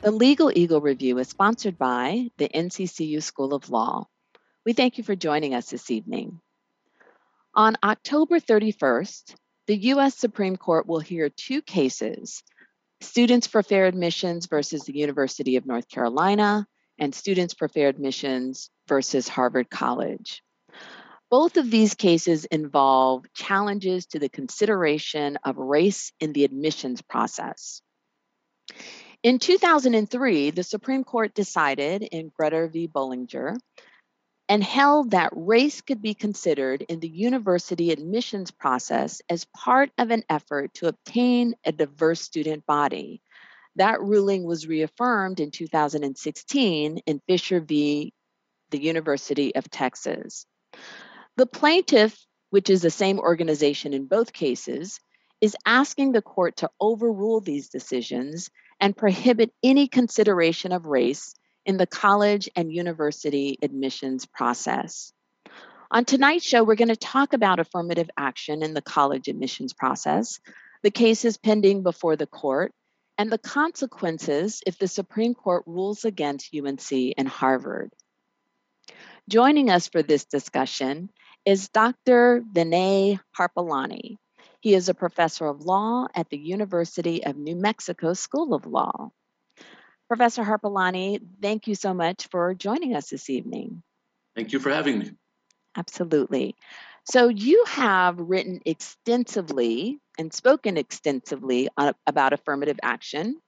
The Legal Eagle Review is sponsored by the NCCU School of Law. We thank you for joining us this evening. On October 31st, the U.S. Supreme Court will hear two cases Students for Fair Admissions versus the University of North Carolina, and Students for Fair Admissions versus Harvard College. Both of these cases involve challenges to the consideration of race in the admissions process. In 2003, the Supreme Court decided in Grutter v. Bollinger and held that race could be considered in the university admissions process as part of an effort to obtain a diverse student body. That ruling was reaffirmed in 2016 in Fisher v. the University of Texas. The plaintiff, which is the same organization in both cases, is asking the court to overrule these decisions and prohibit any consideration of race in the college and university admissions process. On tonight's show, we're going to talk about affirmative action in the college admissions process, the cases pending before the court, and the consequences if the Supreme Court rules against UNC and Harvard. Joining us for this discussion is Dr. Vinay Harpalani. He is a professor of law at the University of New Mexico School of Law. Professor Harpalani, thank you so much for joining us this evening. Thank you for having me. Absolutely. So, you have written extensively and spoken extensively on, about affirmative action,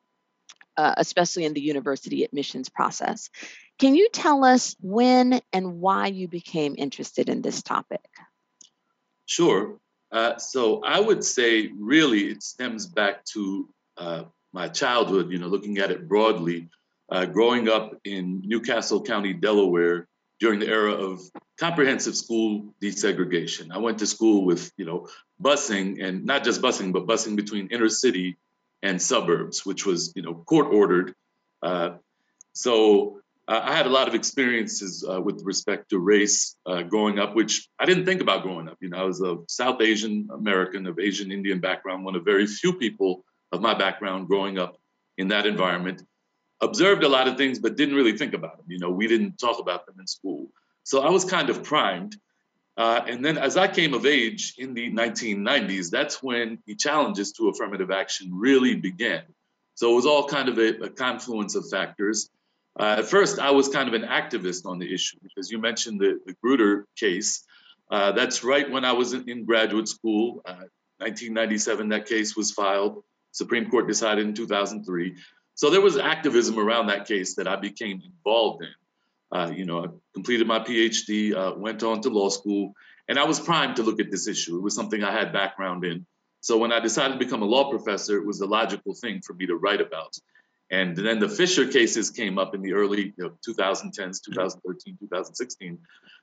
uh, especially in the university admissions process. Can you tell us when and why you became interested in this topic? Sure. Uh, so I would say really it stems back to uh, my childhood, you know, looking at it broadly, uh, growing up in New Castle County, Delaware, during the era of comprehensive school desegregation. I went to school with, you know, busing and not just busing, but busing between inner city and suburbs, which was, you know, court ordered. Uh, so I had a lot of experiences uh, with respect to race uh, growing up, which I didn't think about growing up. You know, I was a South Asian American of Asian Indian background, one of very few people of my background growing up in that environment. Observed a lot of things, but didn't really think about them. You know, we didn't talk about them in school. So I was kind of primed. Uh, and then as I came of age in the 1990s, that's when the challenges to affirmative action really began. So it was all kind of a, a confluence of factors. Uh, at first, I was kind of an activist on the issue because you mentioned the, the Grutter case. Uh, that's right when I was in, in graduate school. Uh, 1997, that case was filed. Supreme Court decided in 2003. So there was activism around that case that I became involved in. Uh, you know, I completed my PhD, uh, went on to law school, and I was primed to look at this issue. It was something I had background in. So when I decided to become a law professor, it was the logical thing for me to write about. And then the Fisher cases came up in the early you know, 2010s, 2013, 2016.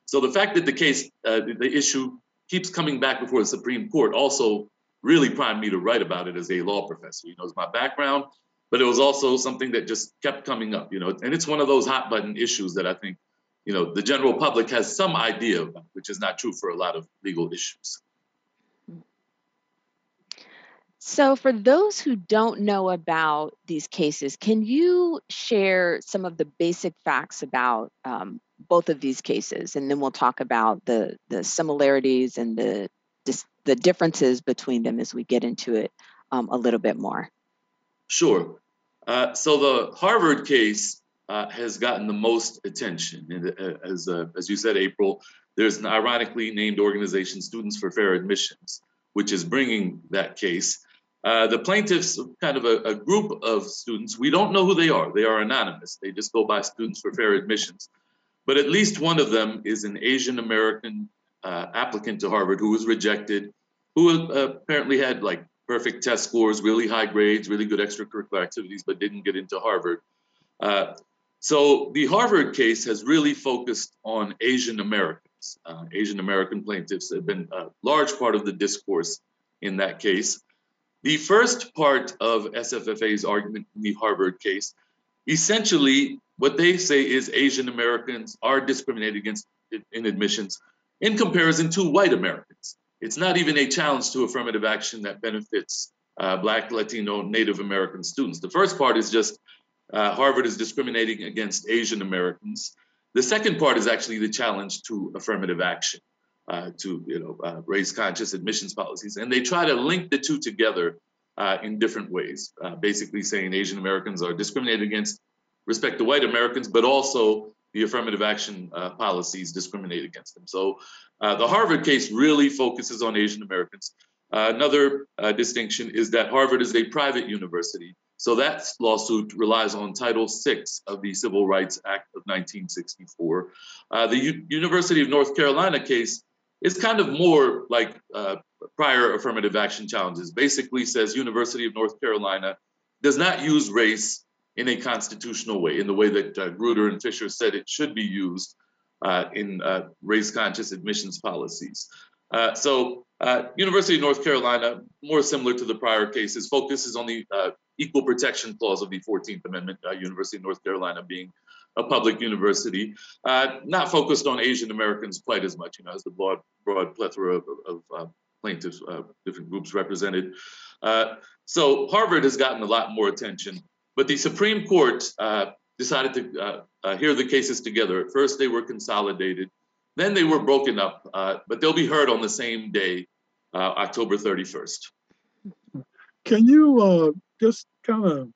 So the fact that the case, uh, the issue keeps coming back before the Supreme Court also really primed me to write about it as a law professor. You know, it's my background, but it was also something that just kept coming up, you know, and it's one of those hot button issues that I think, you know, the general public has some idea about, which is not true for a lot of legal issues. So, for those who don't know about these cases, can you share some of the basic facts about um, both of these cases, and then we'll talk about the the similarities and the the differences between them as we get into it um, a little bit more. Sure. Uh, so the Harvard case uh, has gotten the most attention, and uh, as uh, as you said, April, there's an ironically named organization, Students for Fair Admissions, which is bringing that case. Uh, the plaintiffs, kind of a, a, group of students, we don't know who they are. They are anonymous. They just go by Students for Fair Admissions. But at least one of them is an Asian American uh, applicant to Harvard who was rejected, who uh, apparently had like perfect test scores, really high grades, really good extracurricular activities, but didn't get into Harvard. Uh, So the Harvard case has really focused on Asian Americans. Uh, Asian American plaintiffs have been a large part of the discourse in that case. The first part of SFFA's argument in the Harvard case, essentially what they say is Asian Americans are discriminated against in admissions in comparison to white Americans. It's not even a challenge to affirmative action that benefits uh, Black, Latino, Native American students. The first part is just uh, Harvard is discriminating against Asian Americans. The second part is actually the challenge to affirmative action, uh, to you know uh, race conscious admissions policies, and they try to link the two together uh, in different ways. Uh, basically, saying Asian Americans are discriminated against respect to white Americans, but also the affirmative action uh, policies discriminate against them. So the Harvard case really focuses on Asian Americans. another distinction is that Harvard is a private university. So that lawsuit relies on Title VI of the Civil Rights Act of 1964. Uh, the U- University of North Carolina case is kind of more like uh, prior affirmative action challenges. Basically, says University of North Carolina does not use race in a constitutional way, in the way that uh, Grutter and Fisher said it should be used uh, in uh, race-conscious admissions policies. Uh, so, University of North Carolina, more similar to the prior cases, focuses on the equal protection clause of the 14th Amendment, uh, University of North Carolina being a public university, uh, not focused on Asian Americans quite as much, you know, as the broad, broad plethora of, of uh, plaintiffs, uh, different groups represented. Uh, so Harvard has gotten a lot more attention, but the Supreme Court uh, decided to hear the cases together. At first, they were consolidated, then they were broken up, but they'll be heard on the same day, October 31st. Can you just kind of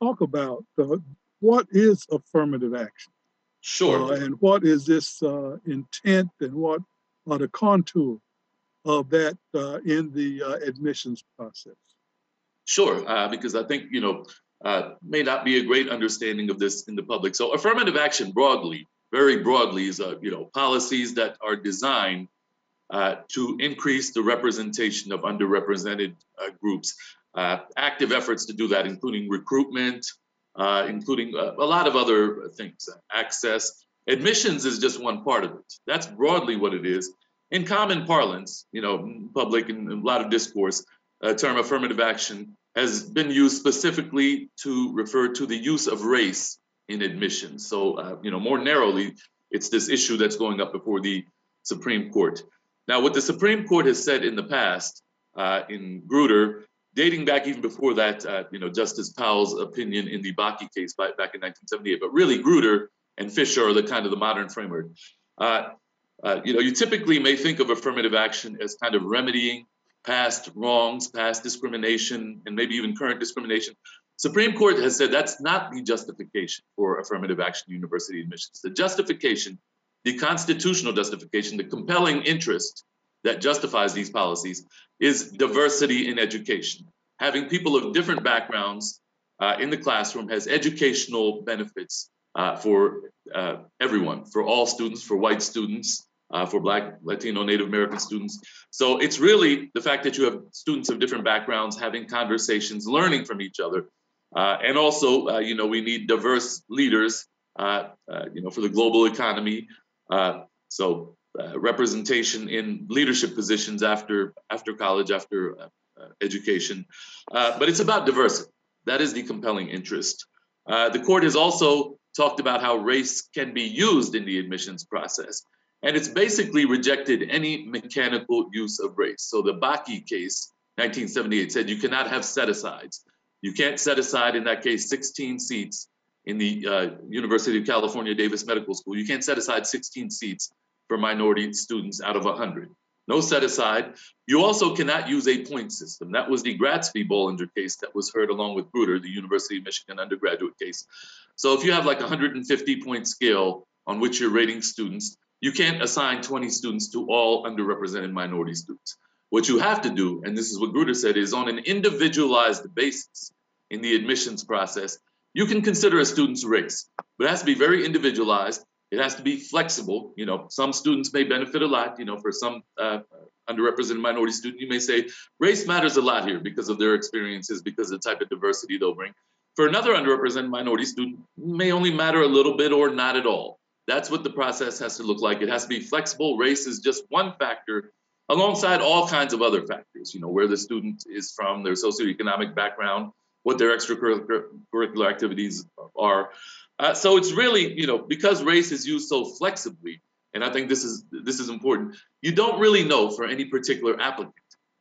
talk about the, what is affirmative action? Sure. Uh, and what is this uh, intent and what are the contours of that uh, in the uh, admissions process? Sure, uh, because I think, you know, uh, may not be a great understanding of this in the public. So affirmative action broadly, very broadly, is, you know, policies that are designed to increase the representation of underrepresented groups uh, active efforts to do that, including recruitment, uh, including a, uh, a, lot of other things, access. Admissions is just one part of it. That's broadly what it is. In common parlance, you know, public and a lot of discourse, a term affirmative action has been used specifically to refer to the use of race in admissions. So, uh, you know, more narrowly, it's this issue that's going up before the Supreme Court. Now, what the Supreme Court has said in the past, uh, in Grutter, dating back even before that, uh, you know, Justice Powell's opinion in the Bakke case by, back in 1978. But really, Grutter and Fisher are the kind of the modern framework. Uh, uh, you know, you typically may think of affirmative action as kind of remedying past wrongs, past discrimination, and maybe even current discrimination. Supreme Court has said that's not the justification for affirmative action university admissions. The justification, the constitutional justification, the compelling interest that justifies these policies is diversity in education. Having people of different backgrounds uh, in the classroom has educational benefits uh, for uh, everyone, for all students, for white students, uh, for Black, Latino, Native American students. So it's really the fact that you have students of different backgrounds having conversations, learning from each other. Uh, and also, uh, you know, we need diverse leaders, you know, for the global economy. so uh, representation in leadership positions after after college, after uh, uh education. Uh, but it's about diversity. That is the compelling interest. The court has also talked about how race can be used in the admissions process. And it's basically rejected any mechanical use of race. So the Bakke case, 1978, said you cannot have set asides. You can't set aside, in that case, 16 seats in the uh, University of California Davis Medical School. You can't set aside 16 seats for minority students out of 100. No set aside. You also cannot use a point system. That was the Gratz v. Bollinger case that was heard along with Grutter, the University of Michigan undergraduate case. So if you have like a 150 point scale on which you're rating students, you can't assign 20 students to all underrepresented minority students. What you have to do, and this is what Grutter said, is on an individualized basis in the admissions process, you can consider a student's race, but it has to be very individualized it has to be flexible. You know, some students may benefit a lot. You know, for some uh, underrepresented minority student, you may say race matters a lot here because of their experiences, because of the type of diversity they'll bring. for another underrepresented minority student may only matter a little bit or not at all. That's what the process has to look like. It has to be flexible. Race is just one factor alongside all kinds of other factors, you know, where the student is from, their socioeconomic background, what their extracurricular activities are. Uh, so it's really, you know, because race is used so flexibly, and I think this is this is important. You don't really know for any particular applicant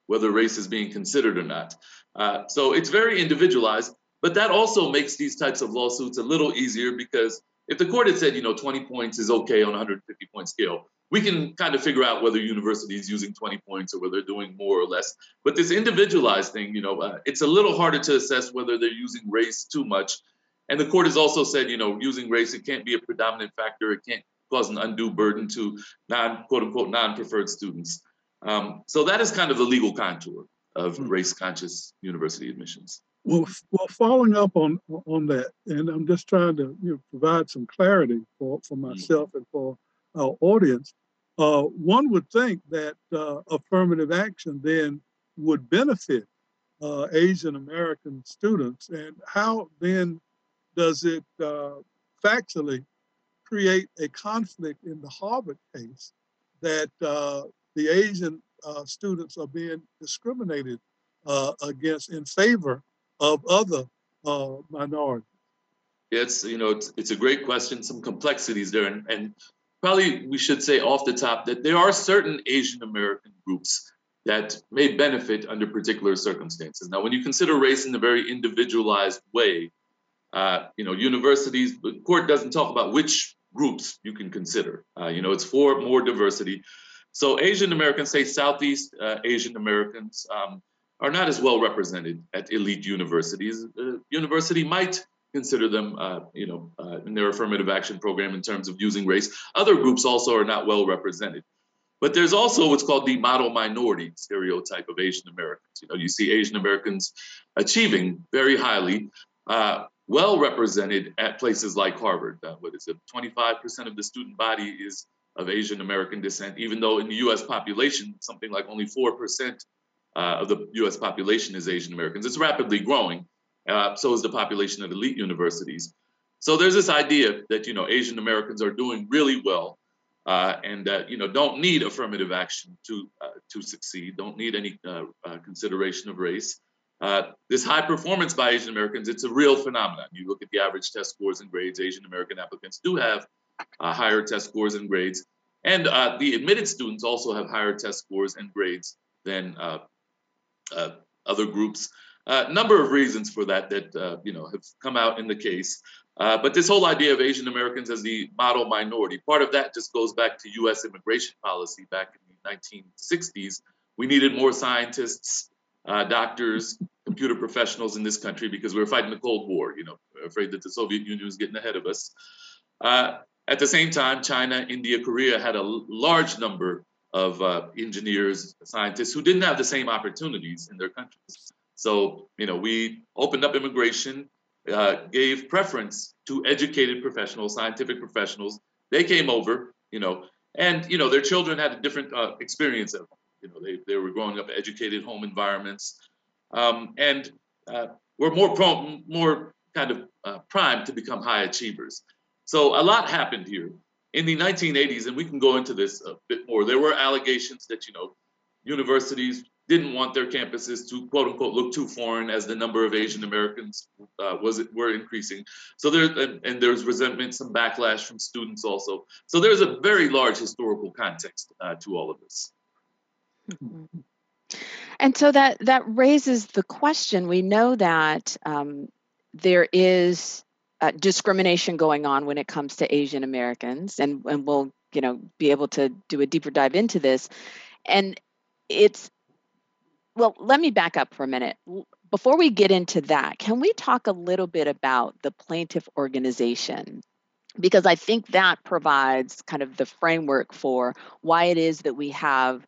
whether race is being considered or not. Uh, so it's very individualized, but that also makes these types of lawsuits a little easier because if the court had said, you know, 20 points is okay on a 150 point scale, we can kind of figure out whether university is using 20 points or whether they're doing more or less. But this individualized thing, you know, uh, it's a little harder to assess whether they're using race too much. And the court has also said, you know, using race, it can't be a predominant factor. It can't cause an undue burden to non, quote unquote, non-preferred students. Um, so that is kind of the legal contour of hmm. race conscious university admissions. Well, well, following up on on that, and I'm just trying to you know, provide some clarity for, for hmm. myself and for our audience. Uh, one would think that uh, affirmative action then would benefit uh, Asian American students. And how then does it uh, factually create a conflict in the Harvard case that uh, the Asian uh, students are being discriminated against in favor of other minorities? It's you know it's, it's a great question. Some complexities there, and, and probably we should say off the top that there are certain Asian American groups that may benefit under particular circumstances. Now, when you consider race in a very individualized way, uh, you know, universities, the court doesn't talk about which groups you can consider. Uh, you know, it's for more diversity. So Asian Americans, say Southeast uh, Asian Americans, um, are not as well represented at elite universities. Uh, university might consider them, uh, you know, uh, in their affirmative action program in terms of using race. Other groups also are not well represented. But there's also what's called the model minority stereotype of Asian Americans. You know, you see Asian Americans achieving very highly, uh, well represented at places like Harvard. Uh, what is it? 25% of the student body is of Asian American descent, even though in the U.S. population, something like only 4% uh, of the U.S. population is Asian Americans. It's rapidly growing, uh, so is the population at elite universities. So there's this idea that you know Asian Americans are doing really well, uh, and that you know don't need affirmative action to uh, to succeed, don't need any uh, uh, consideration of race. Uh, this high performance by Asian Americans, it's a real phenomenon. You look at the average test scores and grades, Asian American applicants do have higher test scores and grades, and the admitted students also have higher test scores and grades than other groups. A uh, number of reasons for that that uh, you know have come out in the case. Uh, but this whole idea of Asian Americans as the model minority, part of that just goes back to U.S. immigration policy back in the 1960s. We needed more scientists, uh, doctors, computer professionals in this country because we were fighting the Cold War. You know, afraid that the Soviet Union was getting ahead of us. Uh, at the same time, China, India, Korea had a large number of uh, engineers, scientists who didn't have the same opportunities in their countries. So, you know, we opened up immigration, uh, gave preference to educated professionals, scientific professionals. They came over, you know, and, you know, their children had a different uh, experience of, you know, they, they were growing up educated home environments um, and uh, were more prone, more kind of uh, primed to become high achievers. So a lot happened here in the 1980s, and we can go into this a bit more. There were allegations that, you know, universities didn't want their campuses to quote unquote look too foreign as the number of Asian Americans uh, was were increasing. So there and, and, there's resentment, some backlash from students also. So there's a very large historical context uh, to all of this. And so that that raises the question. We know that um, there is uh, discrimination going on when it comes to Asian Americans, and and we'll you know be able to do a deeper dive into this. And it's well, let me back up for a minute. Before we get into that, can we talk a little bit about the plaintiff organization? Because I think that provides kind of the framework for why it is that we have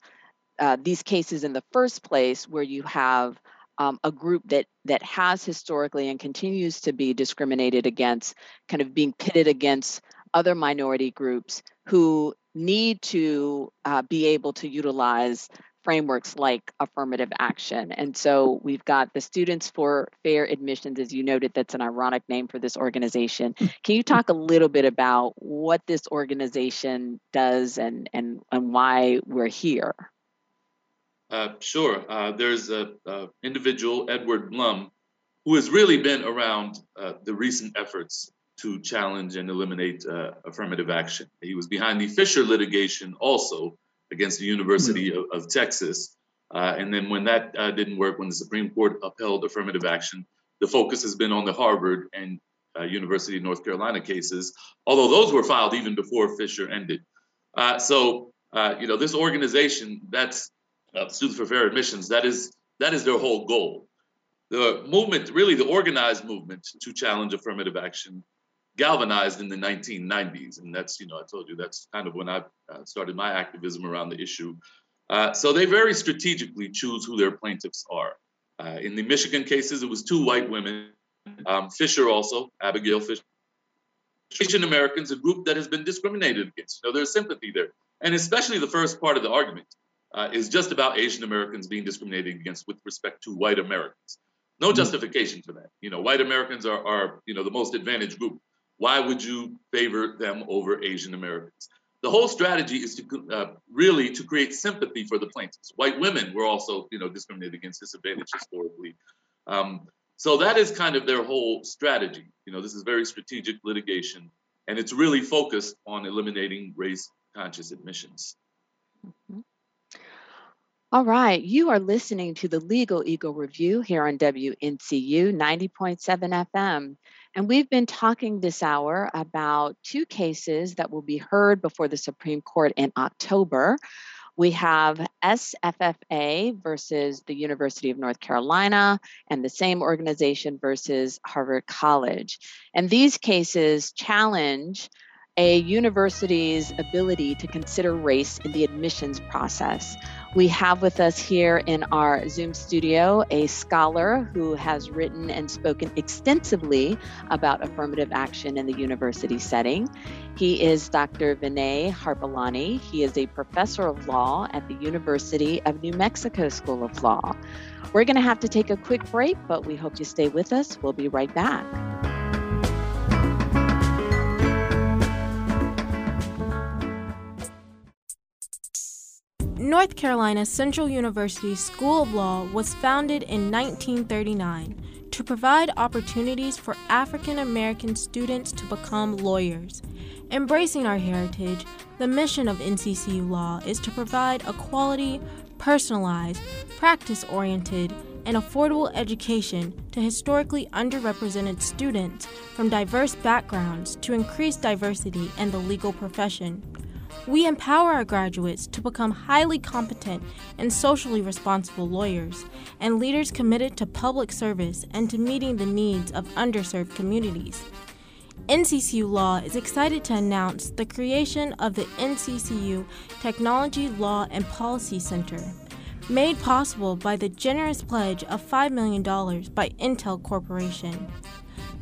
uh, these cases in the first place, where you have um, a group that that has historically and continues to be discriminated against, kind of being pitted against other minority groups who need to uh, be able to utilize frameworks like affirmative action. And so we've got the Students for Fair Admissions, as you noted, that's an ironic name for this organization. Can you talk a little bit about what this organization does and, and, and why we're here? Uh, sure. Uh, there's an individual, Edward Blum, who has really been around uh, the recent efforts to challenge and eliminate uh, affirmative action. He was behind the Fisher litigation also, against the University mm-hmm. of, of, Texas. Uh, and then when that uh, didn't work, when the Supreme Court upheld affirmative action, the focus has been on the Harvard and uh, University of North Carolina cases, although those were filed even before Fisher ended. Uh, so, uh, you know, this organization, that's uh, Students for Fair Admissions, that is that is their whole goal. The movement, really the organized movement to challenge affirmative action, galvanized in the 1990s. And that's, you know, I told you that's kind of when I uh, started my activism around the issue. Uh, so they very strategically choose who their plaintiffs are. Uh, in the Michigan cases, it was two white women, um, Fisher also, Abigail Fisher. Asian Americans, a group that has been discriminated against. You know, there's sympathy there. And especially the first part of the argument uh, is just about Asian Americans being discriminated against with respect to white Americans. No hmm. justification for that. You know, white Americans are, are you know, the most advantaged group why would you favor them over Asian Americans? The whole strategy is to uh, really to create sympathy for the plaintiffs. White women were also, you know, discriminated against, disadvantaged historically. Um, so that is kind of their whole strategy. You know, this is very strategic litigation, and it's really focused on eliminating race-conscious admissions. Mm-hmm. All right, you are listening to the Legal Eagle Review here on WNCU 90.7 FM. And we've been talking this hour about two cases that will be heard before the Supreme Court in October. We have SFFA versus the University of North Carolina, and the same organization versus Harvard College. And these cases challenge a university's ability to consider race in the admissions process. We have with us here in our Zoom studio a scholar who has written and spoken extensively about affirmative action in the university setting. He is Dr. Vinay Harpalani. He is a professor of law at the University of New Mexico School of Law. We're going to have to take a quick break, but we hope you stay with us. We'll be right back. North Carolina Central University School of Law was founded in 1939 to provide opportunities for African American students to become lawyers. Embracing our heritage, the mission of NCCU Law is to provide a quality, personalized, practice oriented, and affordable education to historically underrepresented students from diverse backgrounds to increase diversity in the legal profession. We empower our graduates to become highly competent and socially responsible lawyers and leaders committed to public service and to meeting the needs of underserved communities. NCCU Law is excited to announce the creation of the NCCU Technology, Law, and Policy Center, made possible by the generous pledge of $5 million by Intel Corporation.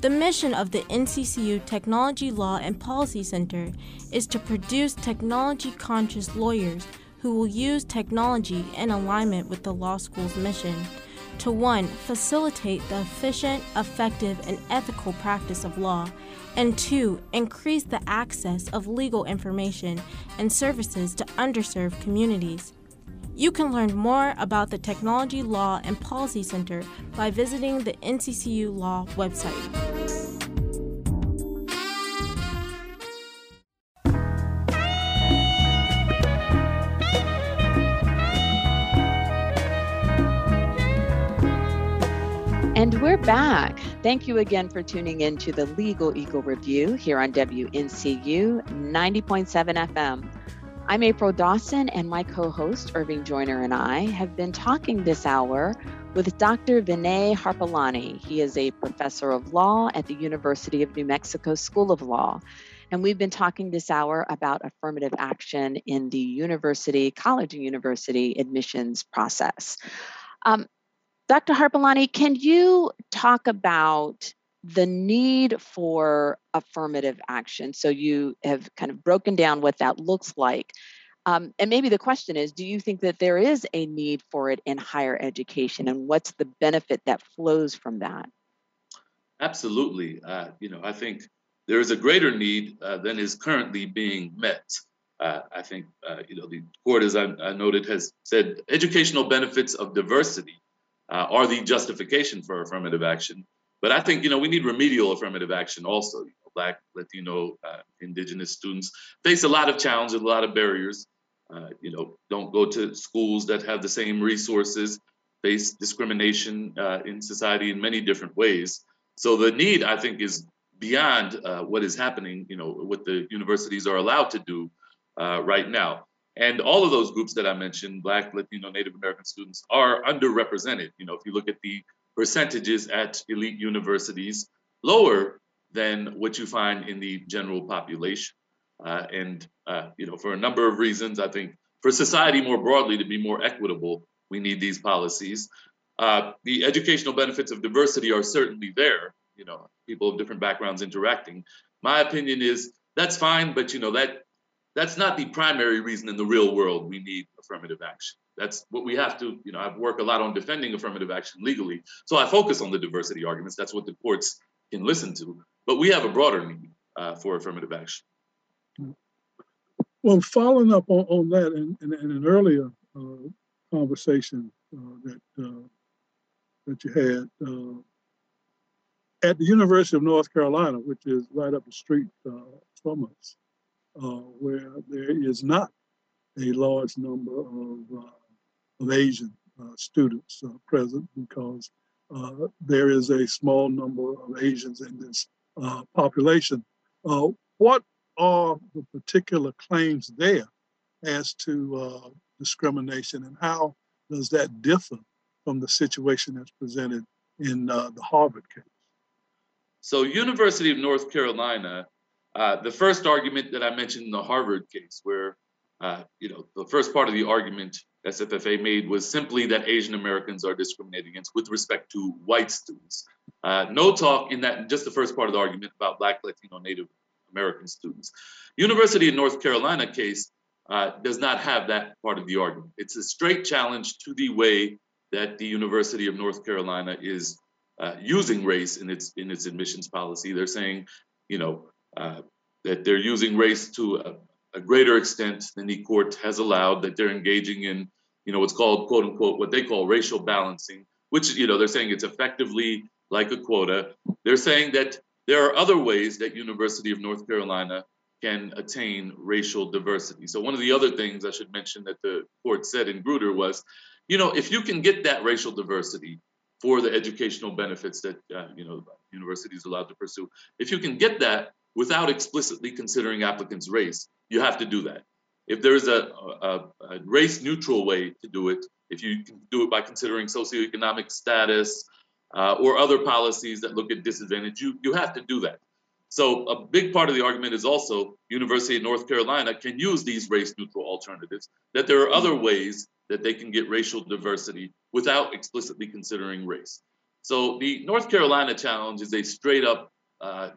The mission of the NCCU Technology Law and Policy Center is to produce technology conscious lawyers who will use technology in alignment with the law school's mission to 1. facilitate the efficient, effective, and ethical practice of law, and 2. increase the access of legal information and services to underserved communities. You can learn more about the Technology Law and Policy Center by visiting the NCCU Law website. And we're back. Thank you again for tuning in to the Legal Eagle Review here on WNCU 90.7 FM. I'm April Dawson, and my co host, Irving Joyner, and I have been talking this hour with Dr. Vinay Harpalani. He is a professor of law at the University of New Mexico School of Law. And we've been talking this hour about affirmative action in the university, college and university admissions process. Um, Dr. Harpalani, can you talk about the need for affirmative action. So you have kind of broken down what that looks like. Um, and maybe the question is do you think that there is a need for it in higher education, and what's the benefit that flows from that? Absolutely. Uh, you know, I think there is a greater need uh, than is currently being met. Uh, I think, uh, you know, the court, as I, I, noted, has said educational benefits of diversity uh, are the justification for affirmative action. But I think, you know, we need remedial affirmative action also. You know, Black, Latino, uh, Indigenous students face a lot of challenges, a lot of barriers. you know, don't go to schools that have the same resources, face discrimination in society in many different ways. So the need, I think, is beyond uh, what is happening, you know, what the universities are allowed to do uh, right now. And all of those groups that I mentioned, Black, Latino, Native American students, are underrepresented. You know, if you look at the percentages at elite universities, lower than what you find in the general population. Uh, and, uh, you know, for a number of reasons, I think for society more broadly to be more equitable, we need these policies. Uh, the educational benefits of diversity are certainly there. You know, people of different backgrounds interacting. My opinion is that's fine, but you know that that's not the primary reason in the real world we need affirmative action. That's what we have to. You know, I've worked a lot on defending affirmative action legally, so I focus on the diversity arguments. That's what the courts can listen to. But we have a broader need uh, for affirmative action. Well, following up on, on that, in, in, in an earlier uh, conversation uh, that uh, that you had uh, at the University of North Carolina, which is right up the street uh, from us, where there is not a large number of, uh, of Asian uh, students uh, present because there is a small number of Asians in this population. what are the particular claims there as to discrimination and how does that differ from the situation that's presented in uh, the Harvard case. So, University of North Carolina, uh, the first argument that I mentioned in the Harvard case, where uh, you know the first part of the argument SFFA made was simply that Asian Americans are discriminated against with respect to white students. Uh, no talk in that, just the first part of the argument about Black, Latino, Native American students. University of North Carolina case uh, does not have that part of the argument. It's a straight challenge to the way that the University of North Carolina is uh, using race in its in its admissions policy. They're saying, you know, that they're using race to a, a, greater extent than the court has allowed. That they're engaging in, you know, what's called quote unquote what they call racial balancing, which you know they're saying it's effectively like a quota. They're saying that there are other ways that University of North Carolina can attain racial diversity. So one of the other things I should mention that the court said in Grutter was you know, if you can get that racial diversity for the educational benefits that uh, you know universities allowed to pursue, if you can get that without explicitly considering applicants' race, you have to do that. If there's a, a, a race neutral way to do it, if you do it by considering socioeconomic status uh, or other policies that look at disadvantage, you, you have to do that. So a big part of the argument is also University of North Carolina can use these race neutral alternatives, that there are other ways that they can get racial diversity without explicitly considering race. So the North Carolina challenge is a straight up,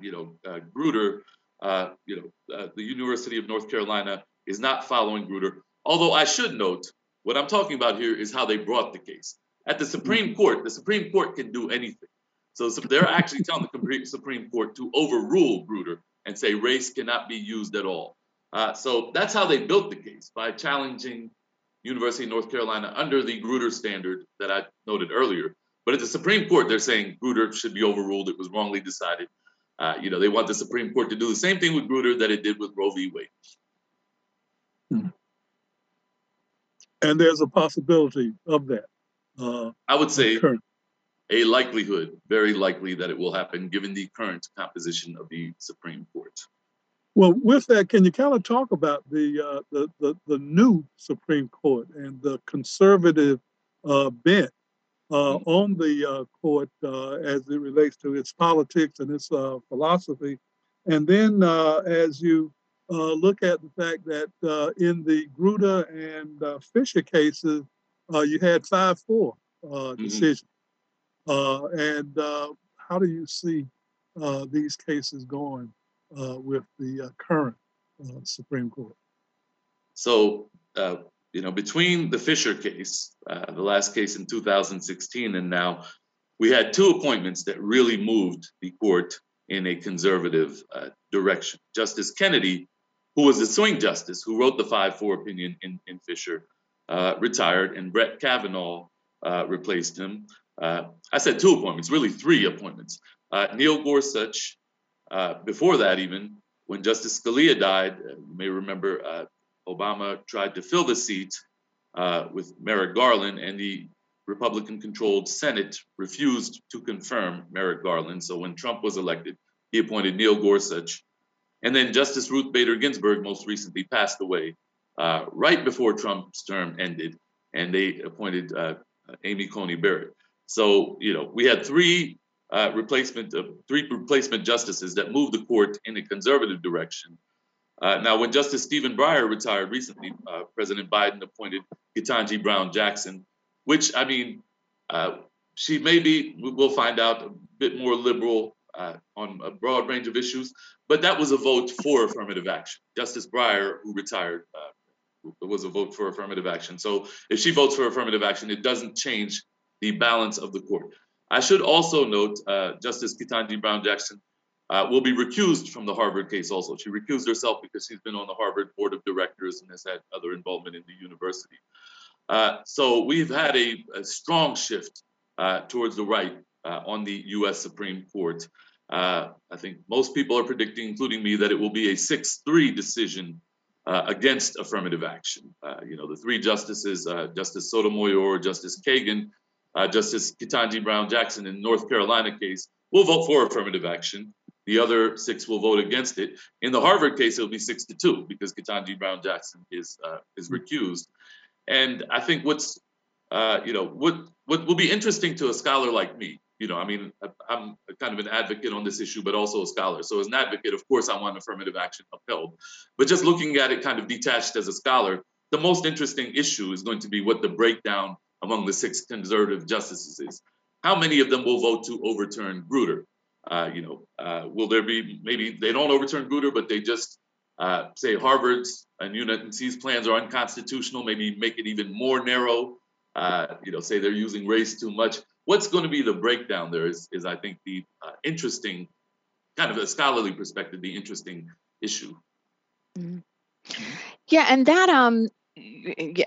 you know, uh, Grutter, uh, you know, uh, the University of North Carolina is not following Grutter. Although I should note, what I'm talking about here is how they brought the case. At the Supreme Court, the Supreme Court can do anything. So, so they're actually telling the Supreme Court to overrule Grutter and say race cannot be used at all. Uh, so that's how they built the case by challenging University of North Carolina under the Grutter standard that I noted earlier. But at the Supreme Court, they're saying Grutter should be overruled. It was wrongly decided. Uh, you know, they want the Supreme Court to do the same thing with Grutter that it did with Roe v. Wade. Hmm. And there's a possibility of that. Uh, I would say a likelihood, very likely that it will happen given the current composition of the Supreme Court. Well, with that, can you kind of talk about the uh, the, the, the new Supreme Court and the conservative uh, bent uh, on the uh, court uh, as it relates to its politics and its uh, philosophy, and then as you look at the fact that in the Grutter and Fisher cases, you had five four mm-hmm. decisions, and how do you see these cases going? uh, with the uh, current uh, Supreme Court? so, uh, you know, between the Fisher case, uh, the last case in 2016, and now, we had two appointments that really moved the court in a conservative uh, direction. Justice Kennedy, who was the swing justice who wrote the 5 4 opinion in, in Fisher, uh, retired, and Brett Kavanaugh uh, replaced him. Uh, I said two appointments, really three appointments. Uh, Neil Gorsuch, before that, even when Justice Scalia died, you may remember Obama tried to fill the seat with Merrick Garland, and the Republican controlled Senate refused to confirm Merrick Garland. So when Trump was elected, he appointed Neil Gorsuch. And then Justice Ruth Bader Ginsburg most recently passed away uh, right before Trump's term ended, and they appointed uh, Amy Coney Barrett. So, you know, we had three uh, replacement uh, three replacement justices that moved the court in a conservative direction. Uh, now, when Justice Stephen Breyer retired recently, uh, President Biden appointed Ketanji Brown Jackson, which I mean, uh, she may be, we'll find out, a bit more liberal uh, on a broad range of issues, but that was a vote for affirmative action. Justice Breyer, who retired, uh, was a vote for affirmative action. So if she votes for affirmative action, it doesn't change the balance of the court. I should also note Justice Ketanji Brown Jackson uh, will be recused from the Harvard case also. She recused herself because she's been on the Harvard board of directors and has had other involvement in the university. Uh, so we've had a, a strong shift uh, towards the right uh, on the US Supreme Court. Uh, I think most people are predicting, including me, that it will be a 6 3 decision uh, against affirmative action. you know, the three justices, Justice Sotomayor, Justice Kagan, Justice Ketanji Brown Jackson in the North Carolina case, will vote for affirmative action. The other six will vote against it. In the Harvard case, it'll be six to two because Ketanji Brown Jackson is uh, is recused. And I think what's, uh, you know, what what will be interesting to a scholar like me, you know, I mean, I'm kind of an advocate on this issue, but also a scholar. So as an advocate, of course, I want affirmative action upheld. But just looking at it kind of detached as a scholar, the most interesting issue is going to be what the breakdown among the six conservative justices is. How many of them will vote to overturn Grutter? Uh, you know, uh, will there be maybe they don't overturn Grutter, but they just uh, say Harvard's and UNC's plans are unconstitutional, maybe make it even more narrow. Uh, you know, say they're using race too much. What's going to be the breakdown there is, is I think, the uh, interesting, kind of a scholarly perspective, the interesting issue. Mm-hmm. Yeah, and that um, yeah.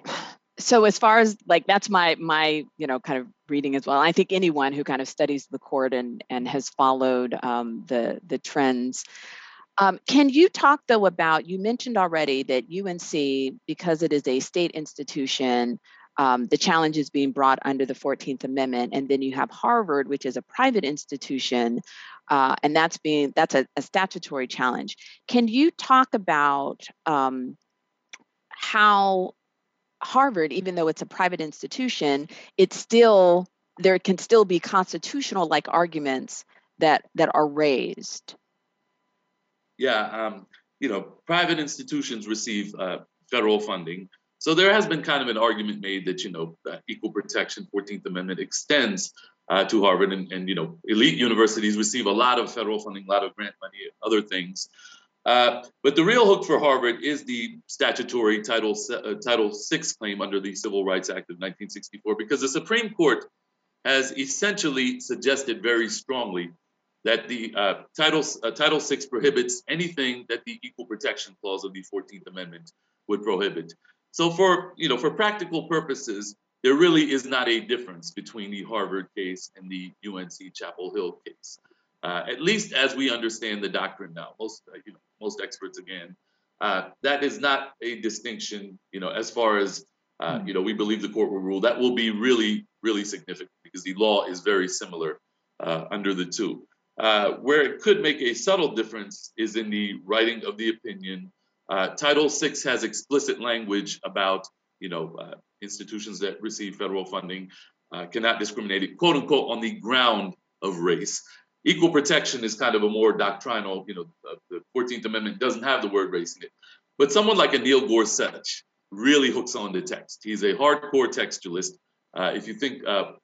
So as far as like that's my my you know kind of reading as well. I think anyone who kind of studies the court and and has followed um, the the trends um, can you talk though about, you mentioned already that UNC, because it is a state institution, um, the challenge is being brought under the 14th Amendment. And then you have Harvard, which is a private institution, uh, and that's being that's a, a, statutory challenge. Can you talk about um, how Harvard, even though it's a private institution, it's still there can still be constitutional like arguments that that are raised yeah, um, you know, private institutions receive uh, federal funding. So there has been kind of an argument made that, you know, equal protection, 14th Amendment extends uh, to Harvard and, and, you know, elite universities receive a lot of federal funding, a lot of grant money, other things. Uh, but the real hook for Harvard is the statutory Title uh, Title VI claim under the Civil Rights Act of 1964, because the Supreme Court has essentially suggested very strongly that the uh, Title uh, Title VI prohibits anything that the Equal Protection Clause of the Fourteenth Amendment would prohibit. So, for you know, for practical purposes, there really is not a difference between the Harvard case and the UNC Chapel Hill case, uh, at least as we understand the doctrine now. Most you know, most experts again, uh, that is not a distinction. You know, as far as uh, you know, we believe the court will rule that will be really, really significant because the law is very similar under the two. Uh, where it could make a subtle difference is in the writing of the opinion. Uh, Title VI has explicit language about, you know, uh, institutions that receive federal funding uh, cannot discriminate, quote unquote, on the ground of race. Equal protection is kind of a more doctrinal, you know, uh, the 14th Amendment doesn't have the word race in it. But someone like a Neil Gorsuch really hooks on the text. He's a hardcore textualist. if you think a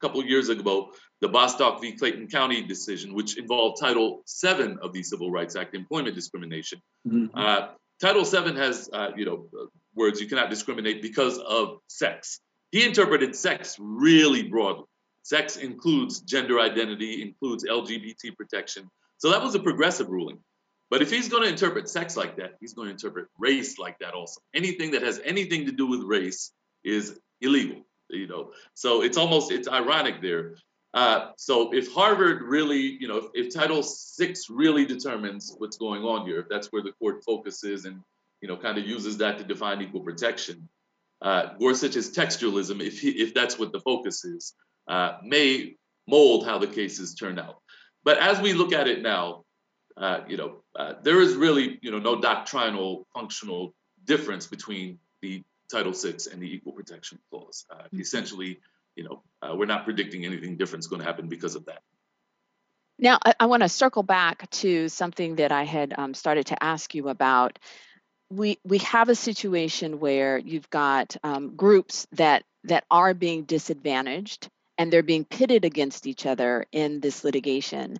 couple of years ago, the Bostock v. Clayton County decision, which involved Title VII of the Civil Rights Act, employment discrimination. Mm-hmm. Uh, Title VII has, uh, you know, words, you cannot discriminate because of sex. He interpreted sex really broadly. Sex includes gender identity, includes LGBT protection. So that was a progressive ruling. But if he's going to interpret sex like that, he's going to interpret race like that also. Anything that has anything to do with race is illegal, you know. So it's almost it's ironic there. Uh, so if Harvard really, you know, if, if, Title VI really determines what's going on here, if that's where the court focuses and, you know, kind of uses that to define equal protection, uh, Gorsuch's textualism, if he, if that's what the focus is, uh, may mold how the cases turn out. But as we look at it now, uh, you know, uh, there is really, you know, no doctrinal functional difference between the Title VI and the Equal Protection Clause. Uh, mm-hmm. Essentially, you know, uh, we're not predicting anything different is going to happen because of that. Now, I, I want to circle back to something that I had um, started to ask you about. We we have a situation where you've got um, groups that that are being disadvantaged and they're being pitted against each other in this litigation.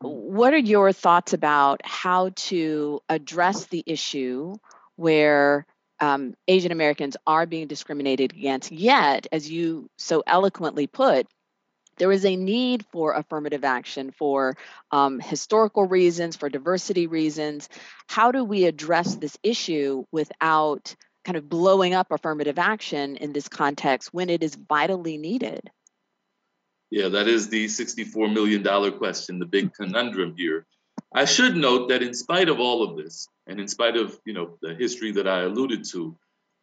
What are your thoughts about how to address the issue where um, Asian Americans are being discriminated against? Yet, as you so eloquently put, there is a need for affirmative action for um, historical reasons, for diversity reasons. How do we address this issue without kind of blowing up affirmative action in this context when it is vitally needed? Yeah, that is the $64 million question, the big conundrum here. I should note that in spite of all of this, and in spite of you know the history that I alluded to,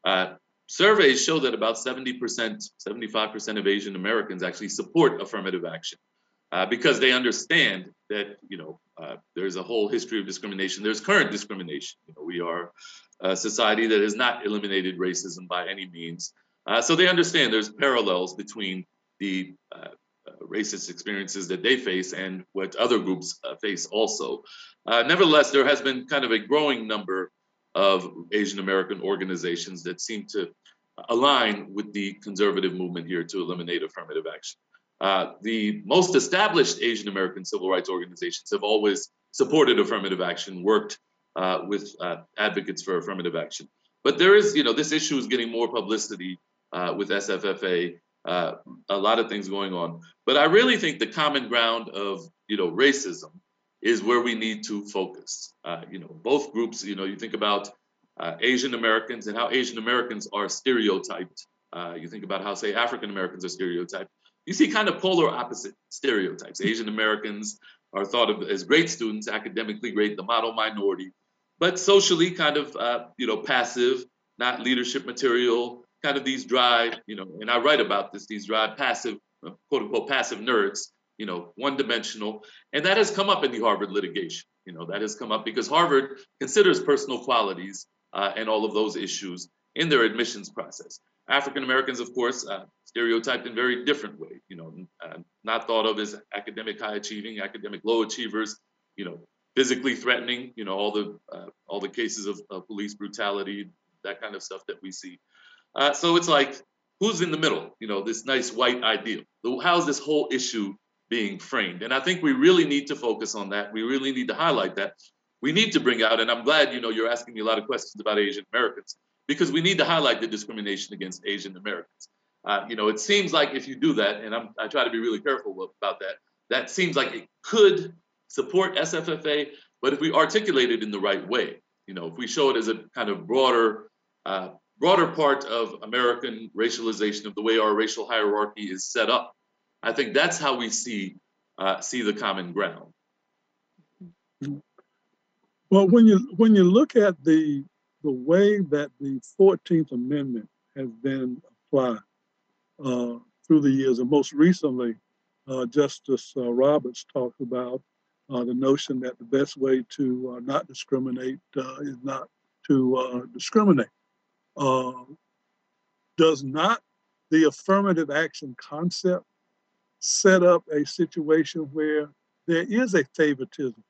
uh, surveys show that about 70%, 75% of Asian Americans actually support affirmative action uh, because they understand that you know uh, there's a whole history of discrimination. There's current discrimination. You know, we are a society that has not eliminated racism by any means, uh, so they understand there's parallels between the uh, racist experiences that they face and what other groups uh, face also. Uh, nevertheless, there has been kind of a growing number of Asian American organizations that seem to align with the conservative movement here to eliminate affirmative action. Uh, the most established Asian American civil rights organizations have always supported affirmative action, worked uh, with uh, advocates for affirmative action. But there is, you know, this issue is getting more publicity with SFFA uh, a lot of things going on. But I really think the common ground of you know racism is where we need to focus. Uh, you know, both groups. You know, you think about uh, Asian Americans and how Asian Americans are stereotyped. Uh, you think about how, say, African Americans are stereotyped. You see kind of polar opposite stereotypes. Asian Americans are thought of as great students, academically great, the model minority, but socially kind of uh, you know passive, not leadership material, kind of these dry, you know, and I write about this, these dry passive, uh, quote unquote, passive nerds, you know, one dimensional. And that has come up in the Harvard litigation. You know, that has come up because Harvard considers personal qualities uh, and all of those issues in their admissions process. African Americans, of course, uh, stereotyped in very different way. You know, uh, not thought of as academic high achieving, academic low achievers. You know, physically threatening. You know, all the uh, all the cases of, of police brutality, that kind of stuff that we see. Uh, so it's like, who's in the middle? You know, this nice white ideal. How's this whole issue being framed? And I think we really need to focus on that. We really need to highlight that. We need to bring out, and I'm glad you know you're asking me a lot of questions about Asian Americans because we need to highlight the discrimination against Asian Americans. Uh, you know, it seems like if you do that, and I'm, I try to be really careful about that, that seems like it could support SFFA, but if we articulate it in the right way, you know, if we show it as a kind of broader uh, broader part of American racialization of the way our racial hierarchy is set up. I think that's how we see uh, see the common ground. Well, when you when you look at the the way that the Fourteenth Amendment has been applied uh, through the years, and most recently, uh, Justice uh, Roberts talked about uh, the notion that the best way to uh, not discriminate is not to discriminate uh, does not the affirmative action concept set up a situation where there is a favoritism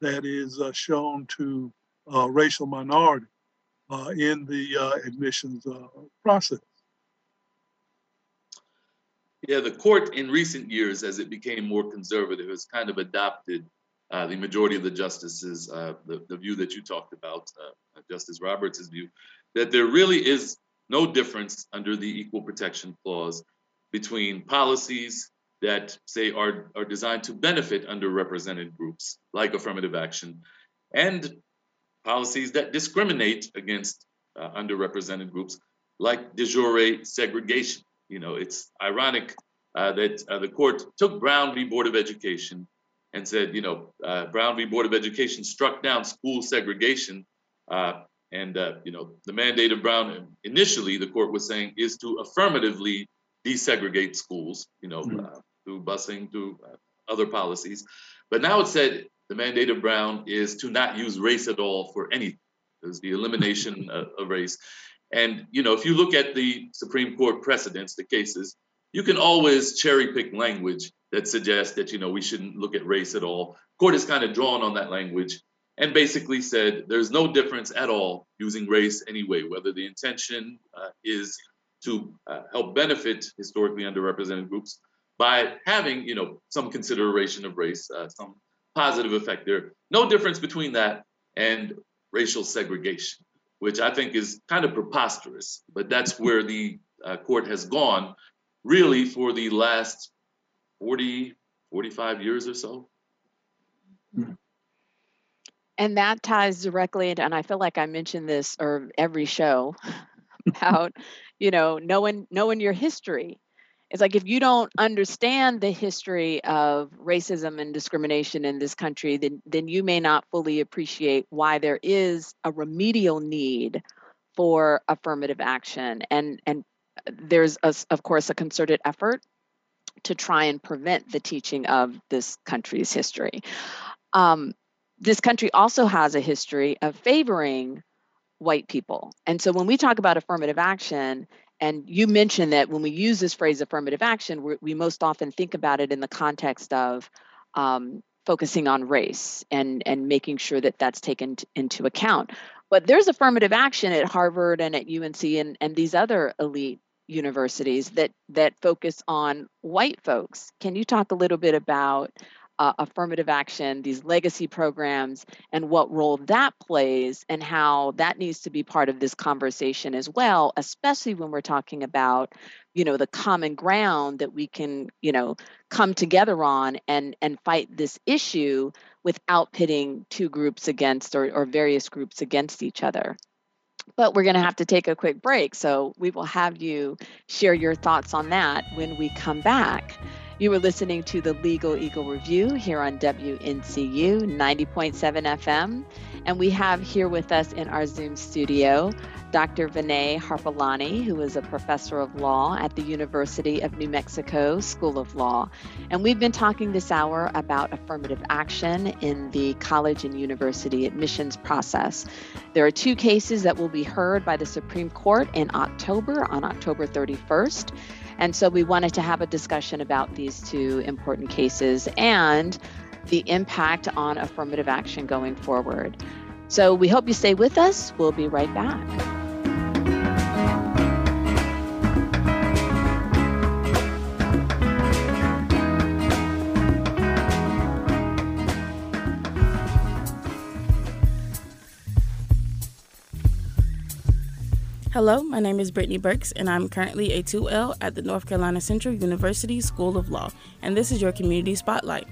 that is uh, shown to uh, racial minority uh, in the uh, admissions uh, process? Yeah, the court in recent years, as it became more conservative, has kind of adopted uh, the majority of the justices, uh, the, the view that you talked about, uh, Justice Roberts' view, that there really is no difference under the Equal Protection Clause between policies that say are, are designed to benefit underrepresented groups, like affirmative action, and policies that discriminate against uh, underrepresented groups, like de jure segregation. You know, it's ironic uh, that uh, the court took Brown v. Board of Education and said, you know, uh, Brown v. Board of Education struck down school segregation. Uh, and, uh, you know, the mandate of Brown initially, the court was saying, is to affirmatively desegregate schools, you know, mm-hmm. through busing, through other policies. But now it said the mandate of Brown is to not use race at all for anything. There's the elimination of, of race. And, you know, if you look at the Supreme Court precedents, the cases, you can always cherry pick language that suggests that you know we shouldn't look at race at all. Court has kind of drawn on that language and basically said there's no difference at all using race anyway, whether the intention uh, is to uh, help benefit historically underrepresented groups by having you know some consideration of race, uh, some positive effect there. No difference between that and racial segregation, which I think is kind of preposterous, but that's where the uh, court has gone really for the last 40, 45 years or so. And that ties directly into, and I feel like I mentioned this or every show about, you know, knowing knowing your history. It's like if you don't understand the history of racism and discrimination in this country, then then you may not fully appreciate why there is a remedial need for affirmative action. And and there's a, of course a concerted effort to try and prevent the teaching of this country's history. Um, this country also has a history of favoring white people. And so when we talk about affirmative action, and you mentioned that when we use this phrase affirmative action, we, we most often think about it in the context of um, focusing on race and, and making sure that that's taken t- into account. But there's affirmative action at Harvard and at UNC and, and these other elite universities that that focus on white folks. Can you talk a little bit about uh, affirmative action, these legacy programs, and what role that plays, and how that needs to be part of this conversation as well, especially when we're talking about, you know, the common ground that we can, you know, come together on and and fight this issue without pitting two groups against or, or various groups against each other. But we're going to have to take a quick break. So we will have you share your thoughts on that when we come back. You were listening to the Legal Eagle Review here on WNCU 90.7 FM. And we have here with us in our Zoom studio Dr. Vinay Harpalani, who is a professor of law at the University of New Mexico School of Law. And we've been talking this hour about affirmative action in the college and university admissions process. There are two cases that will be heard by the Supreme Court in October, on October 31st. And so we wanted to have a discussion about these two important cases and the impact on affirmative action going forward. So we hope you stay with us. We'll be right back. Hello, my name is Brittany Burks, and I'm currently a 2L at the North Carolina Central University School of Law, and this is your Community Spotlight.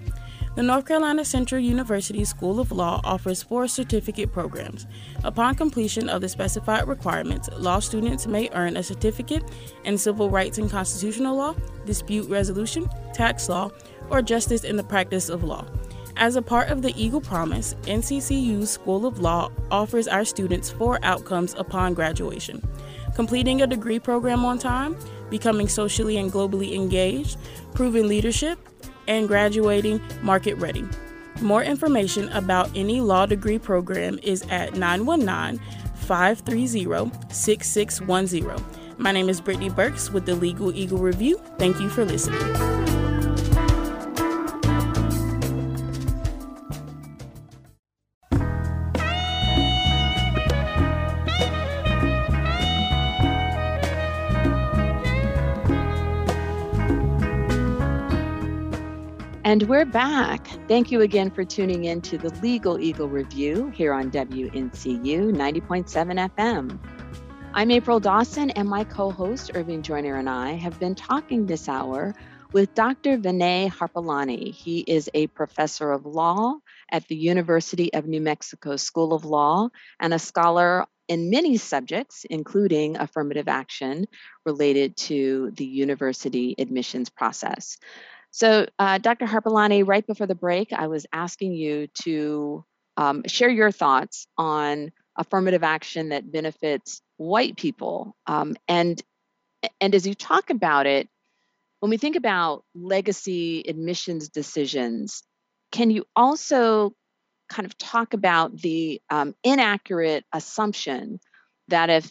The North Carolina Central University School of Law offers four certificate programs. Upon completion of the specified requirements, law students may earn a certificate in civil rights and constitutional law, dispute resolution, tax law, or justice in the practice of law. As a part of the Eagle Promise, NCCU's School of Law offers our students four outcomes upon graduation completing a degree program on time, becoming socially and globally engaged, proving leadership, and graduating market ready. More information about any law degree program is at 919 530 6610. My name is Brittany Burks with the Legal Eagle Review. Thank you for listening. And we're back. Thank you again for tuning in to the Legal Eagle Review here on WNCU 90.7 FM. I'm April Dawson, and my co host, Irving Joyner, and I have been talking this hour with Dr. Vinay Harpalani. He is a professor of law at the University of New Mexico School of Law and a scholar in many subjects, including affirmative action related to the university admissions process. So, uh, Dr. Harpalani, right before the break, I was asking you to um, share your thoughts on affirmative action that benefits white people. Um, and and as you talk about it, when we think about legacy admissions decisions, can you also kind of talk about the um, inaccurate assumption that if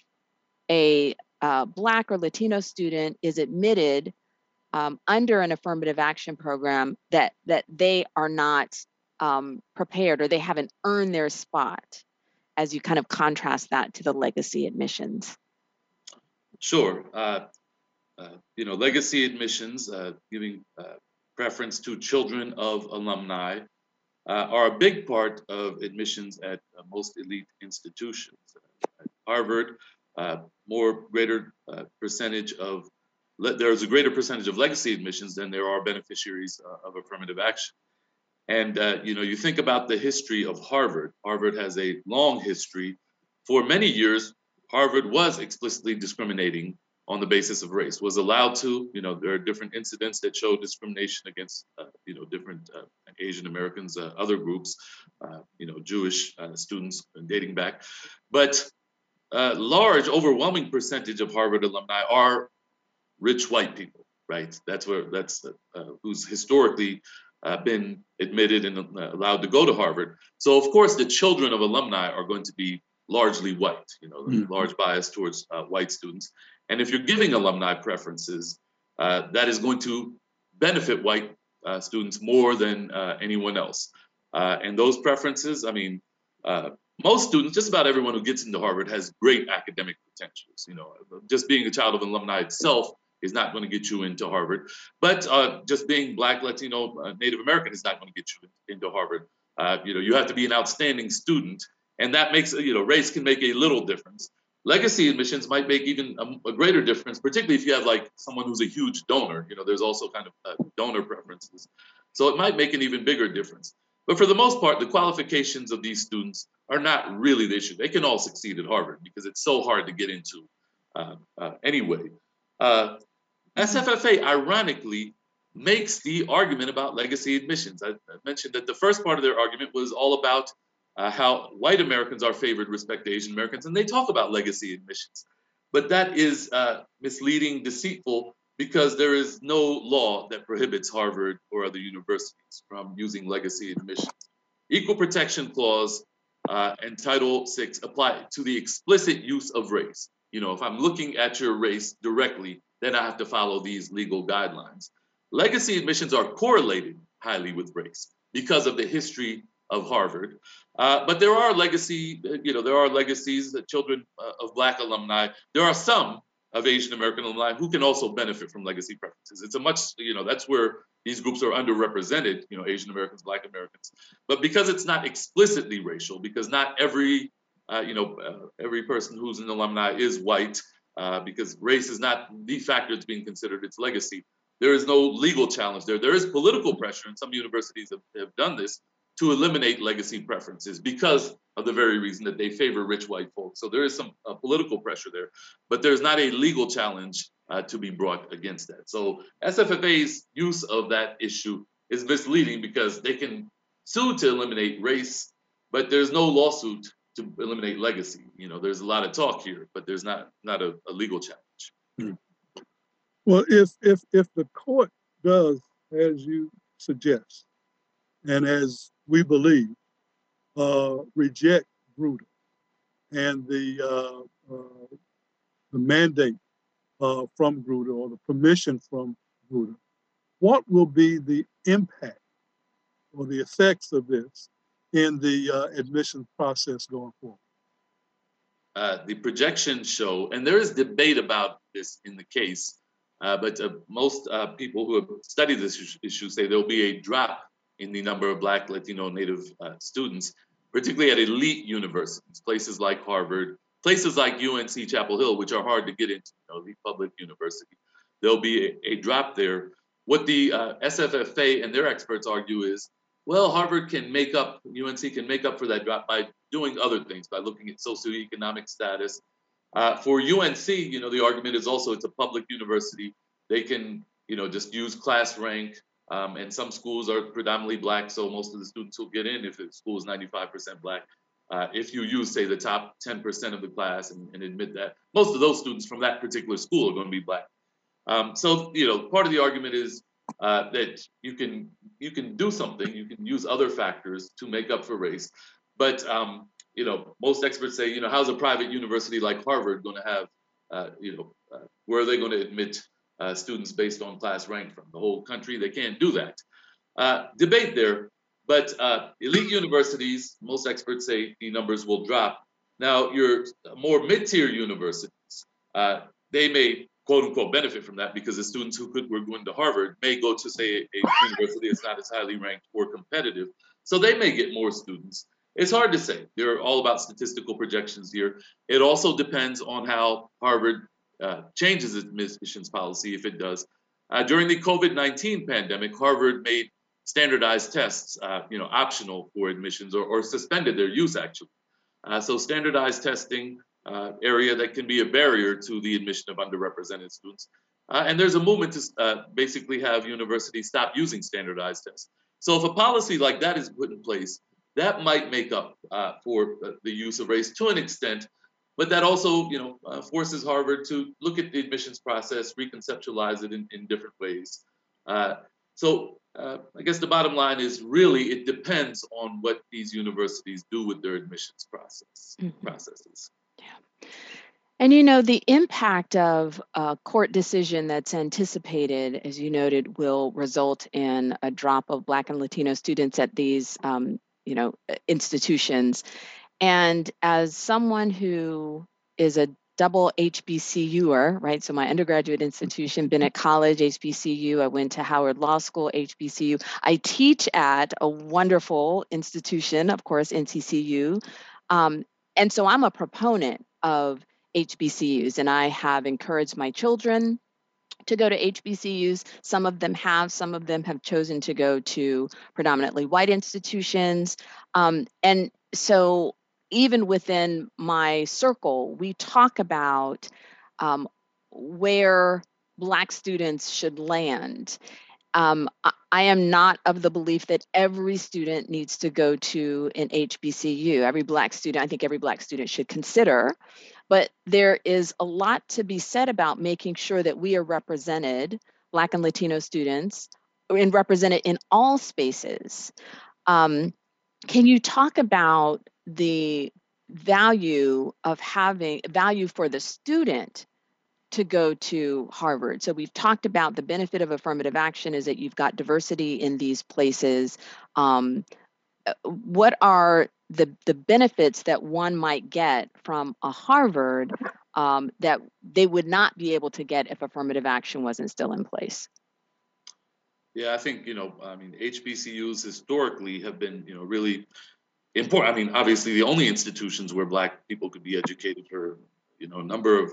a uh, Black or Latino student is admitted um, under an affirmative action program that that they are not um, prepared or they haven't earned their spot as you kind of contrast that to the legacy admissions. Sure uh, uh, you know legacy admissions uh, giving uh, preference to children of alumni uh, are a big part of admissions at most elite institutions. At harvard more greater percentage of there's a greater percentage of legacy admissions than there are beneficiaries uh, of affirmative action. And uh, you know, you think about the history of Harvard. Harvard has a long history. For many years, Harvard was explicitly discriminating on the basis of race. Was allowed to. You know, there are different incidents that show discrimination against uh, you know different uh, Asian Americans, uh, other groups, uh, you know, Jewish students dating back. But large, overwhelming percentage of Harvard alumni are rich white people, right? That's where that's uh, who's historically uh, been admitted and uh, allowed to go to Harvard. So of course, the children of alumni are going to be largely white. You know, mm-hmm. large bias towards uh, white students. And if you're giving alumni preferences, uh, that is going to benefit white uh, students more than anyone else. and those preferences, I mean, most students, just about everyone who gets into Harvard has great academic potentials. You know, just being a child of an alumni itself is not going to get you into Harvard. But uh, just being Black, Latino, uh, Native American is not going to get you into Harvard. Uh, you know, you have to be an outstanding student, and that makes you know race can make a little difference. Legacy admissions might make even a, a greater difference, particularly if you have like someone who's a huge donor. You know, there's also kind of uh, donor preferences, so it might make an even bigger difference. But for the most part, the qualifications of these students are not really the issue. They can all succeed at Harvard because it's so hard to get into uh, uh, anyway. SFFA, ironically, makes the argument about legacy admissions. I, I, mentioned that the first part of their argument was all about uh, how white Americans are favored respect to Asian Americans, and they talk about legacy admissions. But that is uh, misleading, deceitful, because there is no law that prohibits Harvard or other universities from using legacy admissions. Equal protection clause uh, and Title VI apply to the explicit use of race. You know, if I'm looking at your race directly, then I have to follow these legal guidelines. Legacy admissions are correlated highly with race because of the history of Harvard. Uh, but there are legacy, you know, there are legacies that children uh, of Black alumni. There are some of Asian American alumni who can also benefit from legacy preferences. It's a much, you know, that's where these groups are underrepresented, you know, Asian Americans, Black Americans. But because it's not explicitly racial, because not every, uh, you know, uh, every person who's an alumni is white, uh, because race is not the factor that's being considered, it's legacy. There is no legal challenge there. There is political pressure, and some universities have, have done this to eliminate legacy preferences because of the very reason that they favor rich white folks. So there is some uh, political pressure there, but there's not a legal challenge uh, to be brought against that. So SFFA's use of that issue is misleading because they can sue to eliminate race, but there's no lawsuit to eliminate legacy. You know, there's a lot of talk here, but there's not not a, a legal challenge. Hmm. Well, if if if the court does as you suggest, and as we believe, uh, reject Grutter and the uh, uh, the mandate uh, from Grutter or the permission from Grutter, what will be the impact or the effects of this in the uh, admission process going forward? Uh, the projections show, and there is debate about this in the case, Uh, but uh, most uh, people who have studied this issue say there'll be a drop in the number of Black, Latino, Native uh, students, particularly at elite universities, places like Harvard, places like UNC Chapel Hill, which are hard to get into, you know, the public university. There'll be a, a drop there. What the SFFA and their experts argue is, well, Harvard can make up, UNC can make up for that drop by doing other things, by looking at socioeconomic status. Uh, for UNC, you know, the argument is also it's a public university. They can, you know, just use class rank. Um, and some schools are predominantly black, so most of the students will get in if the school is 95% black. Uh, if you use, say, the top 10% of the class and, and, admit that most of those students from that particular school are going to be black. Um, so, you know, part of the argument is uh, that you can you can do something, you can use other factors to make up for race, but um, you know, most experts say, you know, how's a private university like Harvard going to have, uh, you know, uh, where are they going to admit uh, students based on class rank from the whole country? They can't do that. Uh, debate there, but uh, elite universities, most experts say the numbers will drop. Now, your more mid-tier universities, they may quote unquote benefit from that because the students who could were going to Harvard may go to say a, university that's not as highly ranked or competitive. So they may get more students. It's hard to say. They're all about statistical projections here. It also depends on how Harvard uh, changes its admissions policy, if it does. Uh, during the COVID-19 pandemic, Harvard made standardized tests, uh, you know, optional for admissions or, or suspended their use actually. Uh, so standardized testing uh, area that can be a barrier to the admission of underrepresented students. Uh, and there's a movement to basically have universities stop using standardized tests. So if a policy like that is put in place, that might make up uh, for the use of race to an extent, but that also, you know, uh, forces Harvard to look at the admissions process, reconceptualize it in, in different ways. Uh, so uh, I guess the bottom line is really it depends on what these universities do with their admissions process mm-hmm. processes. And you know, the impact of a court decision that's anticipated, as you noted, will result in a drop of Black and Latino students at these um, you know institutions and as someone who is a double HBCUer, right? So my undergraduate institution, Bennett college, HBCU. I went to Howard Law School, HBCU. I teach at a wonderful institution, of course, NCCU. Um, and so I'm a proponent of HBCUs, and I have encouraged my children to go to HBCUs. Some of them have, some of them have chosen to go to predominantly white institutions. Um, and so, even within my circle, we talk about um, where Black students should land. Um, I am not of the belief that every student needs to go to an HBCU. Every Black student, I think every Black student should consider but there is a lot to be said about making sure that we are represented, Black and Latino students, and represented in all spaces. Um, can you talk about the value of having value for the student to go to Harvard. So we've talked about the benefit of affirmative action is that you've got diversity in these places. Um, uh, what are the the benefits that one might get from a Harvard um, that they would not be able to get if affirmative action wasn't still in place. Yeah, I think you know, I mean, HBCUs historically have been you know really important. I mean, obviously, the only institutions where Black people could be educated for you know a number of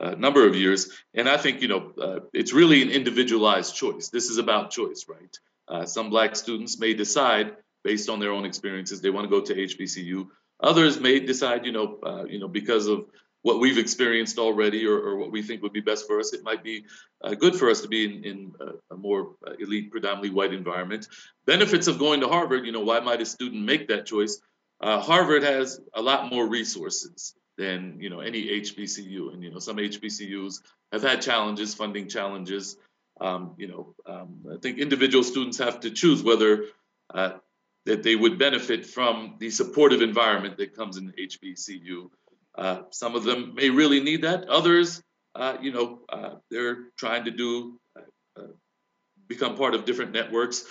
uh, number of years, and I think you know uh, it's really an individualized choice. This is about choice, right? Uh, some Black students may decide based on their own experiences. They want to go to HBCU. Others may decide, you know, uh, you know, because of what we've experienced already or, or, what we think would be best for us, it might be uh, good for us to be in, in a, a, more uh, elite, predominantly white environment. Benefits of going to Harvard, you know, why might a student make that choice? Uh, Harvard has a lot more resources than, you know, any HBCU. And, you know, some HBCUs have had challenges, funding challenges. Um, you know, um, I think individual students have to choose whether uh, that they would benefit from the supportive environment that comes in HBCU. Uh, some of them may really need that. Others, uh, you know, uh, they're trying to do uh, uh, become part of different networks,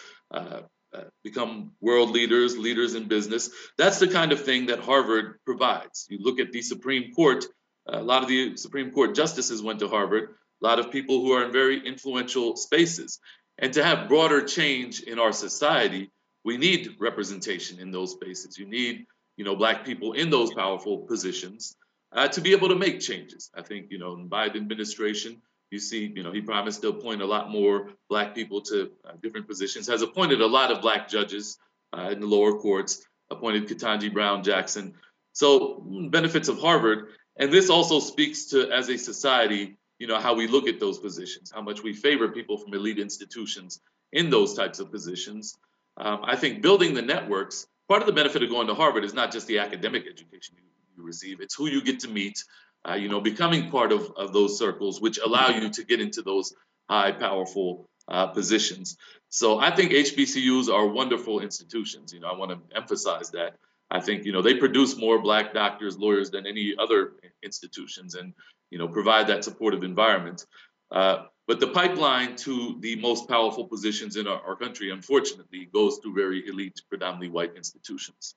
uh, become world leaders, leaders in business. That's the kind of thing that Harvard provides. You look at the Supreme Court. A lot of the Supreme Court justices went to Harvard. a lot of people who are in very influential spaces. And to have broader change in our society, we need representation in those spaces. You need, you know, black people in those powerful positions uh, to be able to make changes. I think, you know, in Biden administration, you see, you know, he promised to appoint a lot more black people to uh, different positions, has appointed a lot of black judges uh, in the lower courts, appointed Ketanji Brown Jackson. So mm, benefits of Harvard. And this also speaks to, as a society, you know, how we look at those positions, how much we favor people from elite institutions in those types of positions. Um, I think building the networks, part of the benefit of going to Harvard is not just the academic education you, you receive, it's who you get to meet, uh, you know, becoming part of, of those circles, which allow you to get into those high, powerful uh, positions. So I think HBCUs are wonderful institutions. You know, I want to emphasize that. I think you know they produce more black doctors, lawyers than any other institutions, and you know provide that supportive environment. Uh, but the pipeline to the most powerful positions in our, our country, unfortunately, goes through very elite, predominantly white institutions.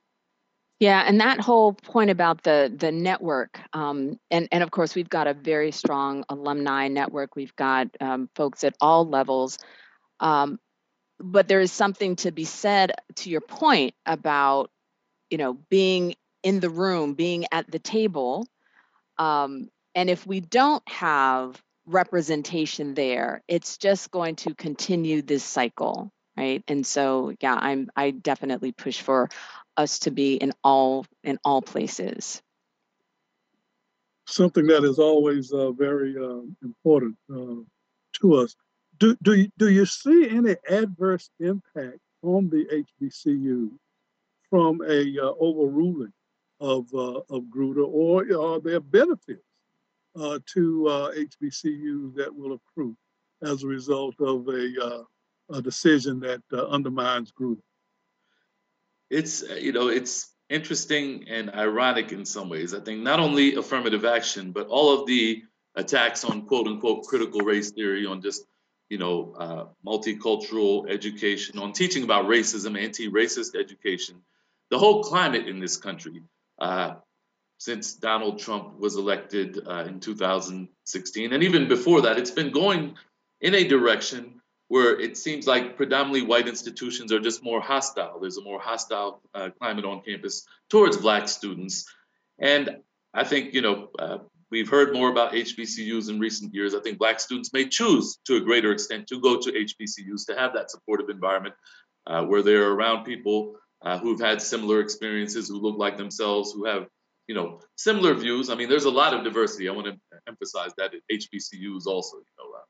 Yeah, and that whole point about the the network, um, and and of course we've got a very strong alumni network. We've got um, folks at all levels, um, but there is something to be said to your point about you know being in the room being at the table um, and if we don't have representation there it's just going to continue this cycle right? And so yeah i'm i definitely push for us to be in all in all places. Something that is always uh, very uh, important uh, to us. Do, do, you, do you see any adverse impact on the hbcu from a uh, overruling of uh, of Grutter, or are there benefits uh, to HBCU that will accrue as a result of a, a decision that undermines Grutter? It's you know it's interesting and ironic in some ways. I think not only affirmative action, but all of the attacks on quote unquote critical race theory, on just you know uh, multicultural education, on teaching about racism, anti-racist education, the whole climate in this country uh, since Donald Trump was elected uh, in 2016, and even before that, it's been going in a direction where it seems like predominantly white institutions are just more hostile. There's a more hostile uh, climate on campus towards Black students, and I think you know uh, we've heard more about HBCUs in recent years. I think Black students may choose to a greater extent to go to HBCUs to have that supportive environment uh, where they're around people uh, who've had similar experiences, who look like themselves, who have you know similar views. I mean, there's a lot of diversity. I want to emphasize that at HBCUs also. You know, uh,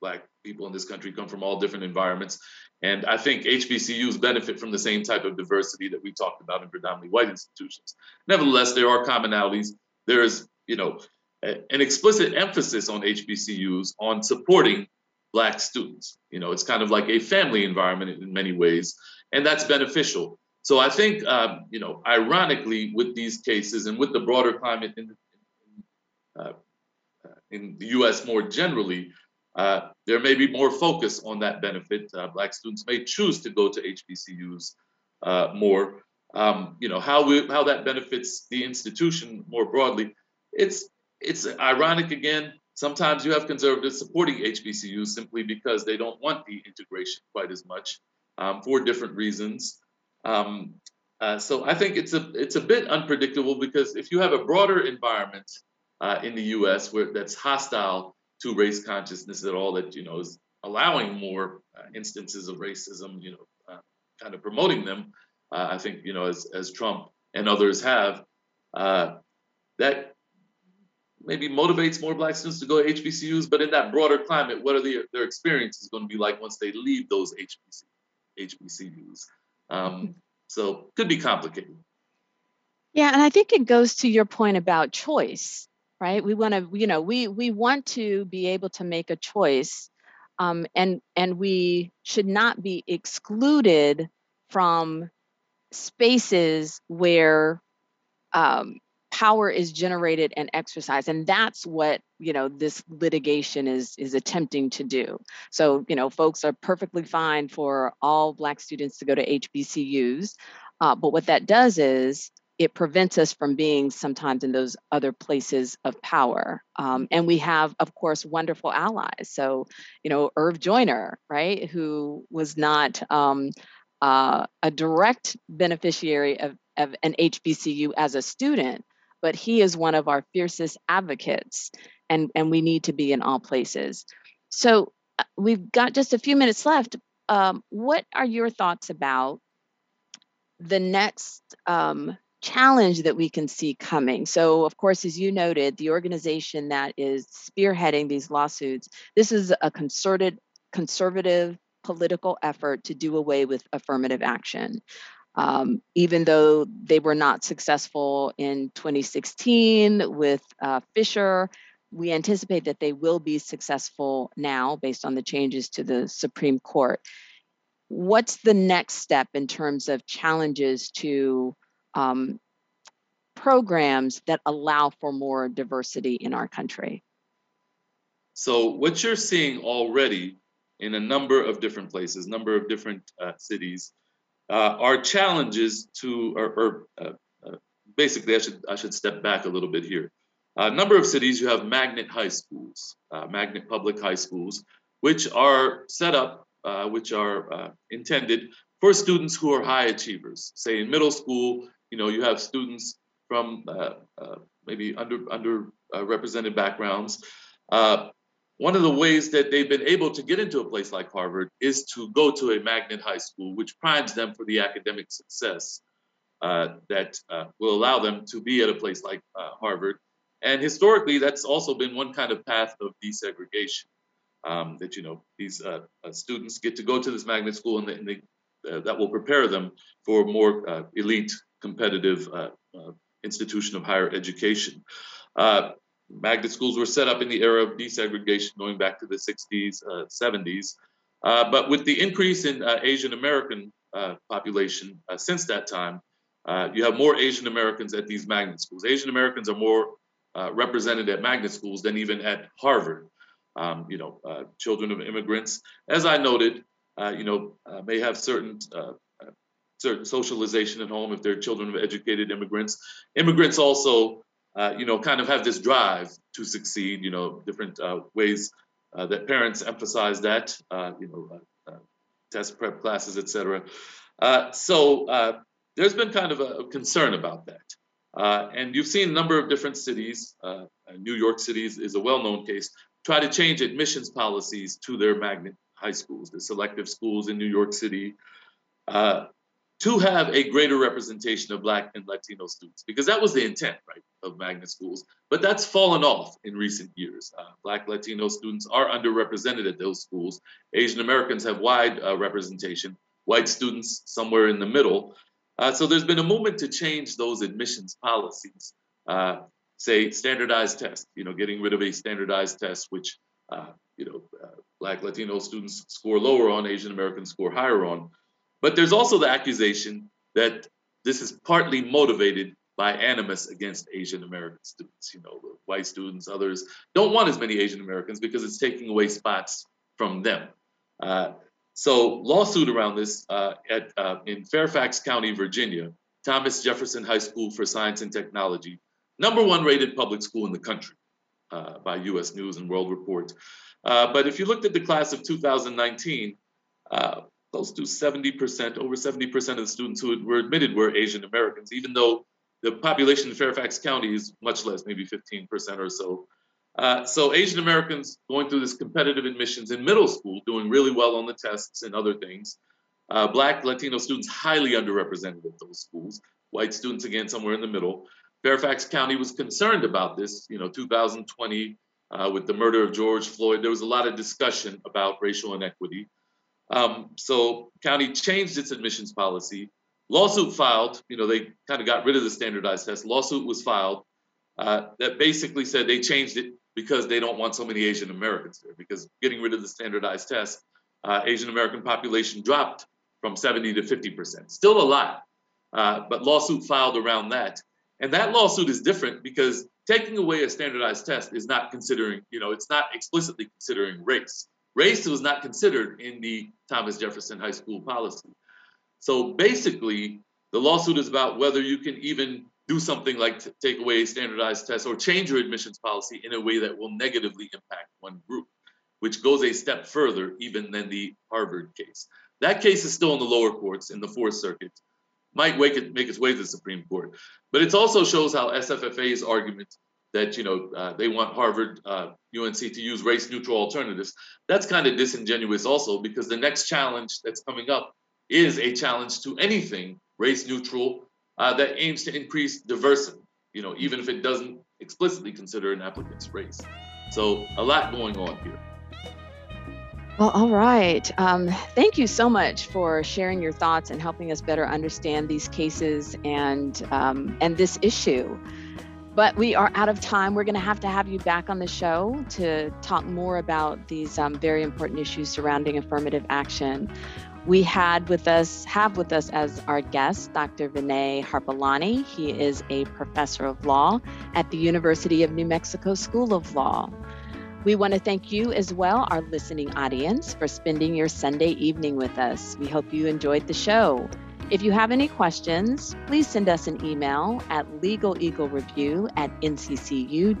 black people in this country come from all different environments, and I think HBCUs benefit from the same type of diversity that we talked about in predominantly white institutions. Nevertheless, there are commonalities. There is you know a, an explicit emphasis on HBCUs on supporting black students. You know, it's kind of like a family environment in many ways and that's beneficial. So I think, um, you know, ironically, with these cases and with the broader climate in, in, uh, in the U.S. more generally, uh, there may be more focus on that benefit. Uh, Black students may choose to go to HBCUs uh, more. Um, you know how we, how that benefits the institution more broadly. It's it's ironic again. Sometimes you have conservatives supporting HBCUs simply because they don't want the integration quite as much um, for different reasons. Um, uh, so I think it's a it's a bit unpredictable because if you have a broader environment uh, in the U.S. where that's hostile to race consciousness at all, that you know is allowing more uh, instances of racism, you know, uh, kind of promoting them. Uh, I think you know as as Trump and others have uh, that maybe motivates more black students to go to HBCUs. But in that broader climate, what are the, their experiences going to be like once they leave those HBCUs? HBCUs. Um, so could be complicated. Yeah, and I think it goes to your point about choice, right? We want to, you know, we we want to be able to make a choice, um, and and we should not be excluded from spaces where um, power is generated and exercised and that's what you know this litigation is is attempting to do so you know folks are perfectly fine for all black students to go to hbcus uh, but what that does is it prevents us from being sometimes in those other places of power. Um, and we have, of course, wonderful allies. So, you know, Irv Joyner, right, who was not um, uh, a direct beneficiary of, of an HBCU as a student, but he is one of our fiercest advocates, and, and we need to be in all places. So, uh, we've got just a few minutes left. Um, what are your thoughts about the next um, challenge that we can see coming. So, of course, as you noted, the organization that is spearheading these lawsuits, this is a concerted, conservative political effort to do away with affirmative action. Um, even though they were not successful in 2016 with uh, Fisher, we anticipate that they will be successful now based on the changes to the Supreme Court. What's the next step in terms of challenges to um, programs that allow for more diversity in our country. So, what you're seeing already in a number of different places, number of different uh, cities, uh, are challenges to, or, or uh, uh basically, I should I should step back a little bit here. A number of cities, you have magnet high schools, uh, magnet public high schools, which are set up, uh, which are intended for students who are high achievers. Say in middle school, you know, you have students from uh, uh, maybe under under uh, backgrounds. Uh, one of the ways that they've been able to get into a place like Harvard is to go to a magnet high school, which primes them for the academic success uh, that uh, will allow them to be at a place like Harvard. And historically, that's also been one kind of path of desegregation. Um, that you know these students get to go to this magnet school, and, they, and they, that will prepare them for more elite competitive uh, uh, institution of higher education. Uh, magnet schools were set up in the era of desegregation going back to the 60s, 70s. but with the increase in Asian American population since that time, you have more Asian Americans at these magnet schools. Asian Americans are more represented at magnet schools than even at Harvard. Um, you know, uh, children of immigrants, as I noted, uh, you know, uh, may have certain certain socialization at home if they're children of educated immigrants. Immigrants also, uh, you know, kind of have this drive to succeed. You know, different uh, ways uh, that parents emphasize that. Uh, you know, uh, uh, test prep classes, etc. so there's been kind of a, concern about that. and you've seen a number of different cities. New York City is a well-known case. Try to change admissions policies to their magnet high schools, the selective schools in New York City. Uh, to have a greater representation of Black and Latino students, because that was the intent, right, of magnet schools. But that's fallen off in recent years. Uh, Black Latino students are underrepresented at those schools. Asian Americans have wide uh, representation, white students somewhere in the middle. Uh, so there's been a movement to change those admissions policies. Uh, say standardized tests, you know, getting rid of a standardized test, which uh, you know, uh, Black Latino students score lower on, Asian Americans score higher on. But there's also the accusation that this is partly motivated by animus against Asian American students. You know, white students, others don't want as many Asian Americans because it's taking away spots from them. Uh, so, lawsuit around this uh, at uh, in Fairfax County, Virginia, Thomas Jefferson High School for Science and Technology, number one rated public school in the country uh, by U.S. News and World Report. Uh, but if you looked at the class of 2019, uh, close to 70%, over 70% of the students who were admitted were Asian Americans, even though the population in Fairfax County is much less, maybe 15% or so. Uh, so Asian Americans going through this competitive admissions in middle school, doing really well on the tests and other things. Uh, Black Latino students highly underrepresented at those schools. White students again somewhere in the middle. Fairfax County was concerned about this. You know, 2020 uh, with the murder of George Floyd, there was a lot of discussion about racial inequity. Um, so county changed its admissions policy. Lawsuit filed, you know, they kind of got rid of the standardized test. Lawsuit was filed uh, that basically said they changed it because they don't want so many Asian Americans there. Because getting rid of the standardized test, uh, Asian American population dropped from 70 to 50 percent. Still a lot, uh, but lawsuit filed around that. And that lawsuit is different because taking away a standardized test is not considering, you know, it's not explicitly considering race. Race was not considered in the Thomas Jefferson High School policy. So basically, The lawsuit is about whether you can even do something like t- take away standardized tests or change your admissions policy in a way that will negatively impact one group, which goes a step further even than the Harvard case. That case is still in the lower courts in the Fourth Circuit, might it, make its way to the Supreme Court. But it also shows how SFFA's argument that you know uh, they want Harvard, uh, UNC to use race-neutral alternatives. That's kind of disingenuous, also, because the next challenge that's coming up is a challenge to anything race-neutral uh, that aims to increase diversity. You know, even if it doesn't explicitly consider an applicant's race. So a lot going on here. Well, all right. Um, thank you so much for sharing your thoughts and helping us better understand these cases and um, and this issue. But we are out of time. We're going to have to have you back on the show to talk more about these um, very important issues surrounding affirmative action. We had with us, have with us as our guest, Dr. Vinay Harpalani. He is a professor of law at the University of New Mexico School of Law. We want to thank you as well, our listening audience, for spending your Sunday evening with us. We hope you enjoyed the show. If you have any questions, please send us an email at legaleaglereview at nccu.edu.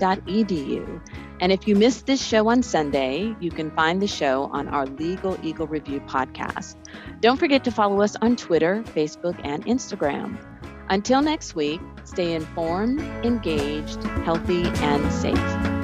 And if you missed this show on Sunday, you can find the show on our Legal Eagle Review podcast. Don't forget to follow us on Twitter, Facebook, and Instagram. Until next week, stay informed, engaged, healthy, and safe.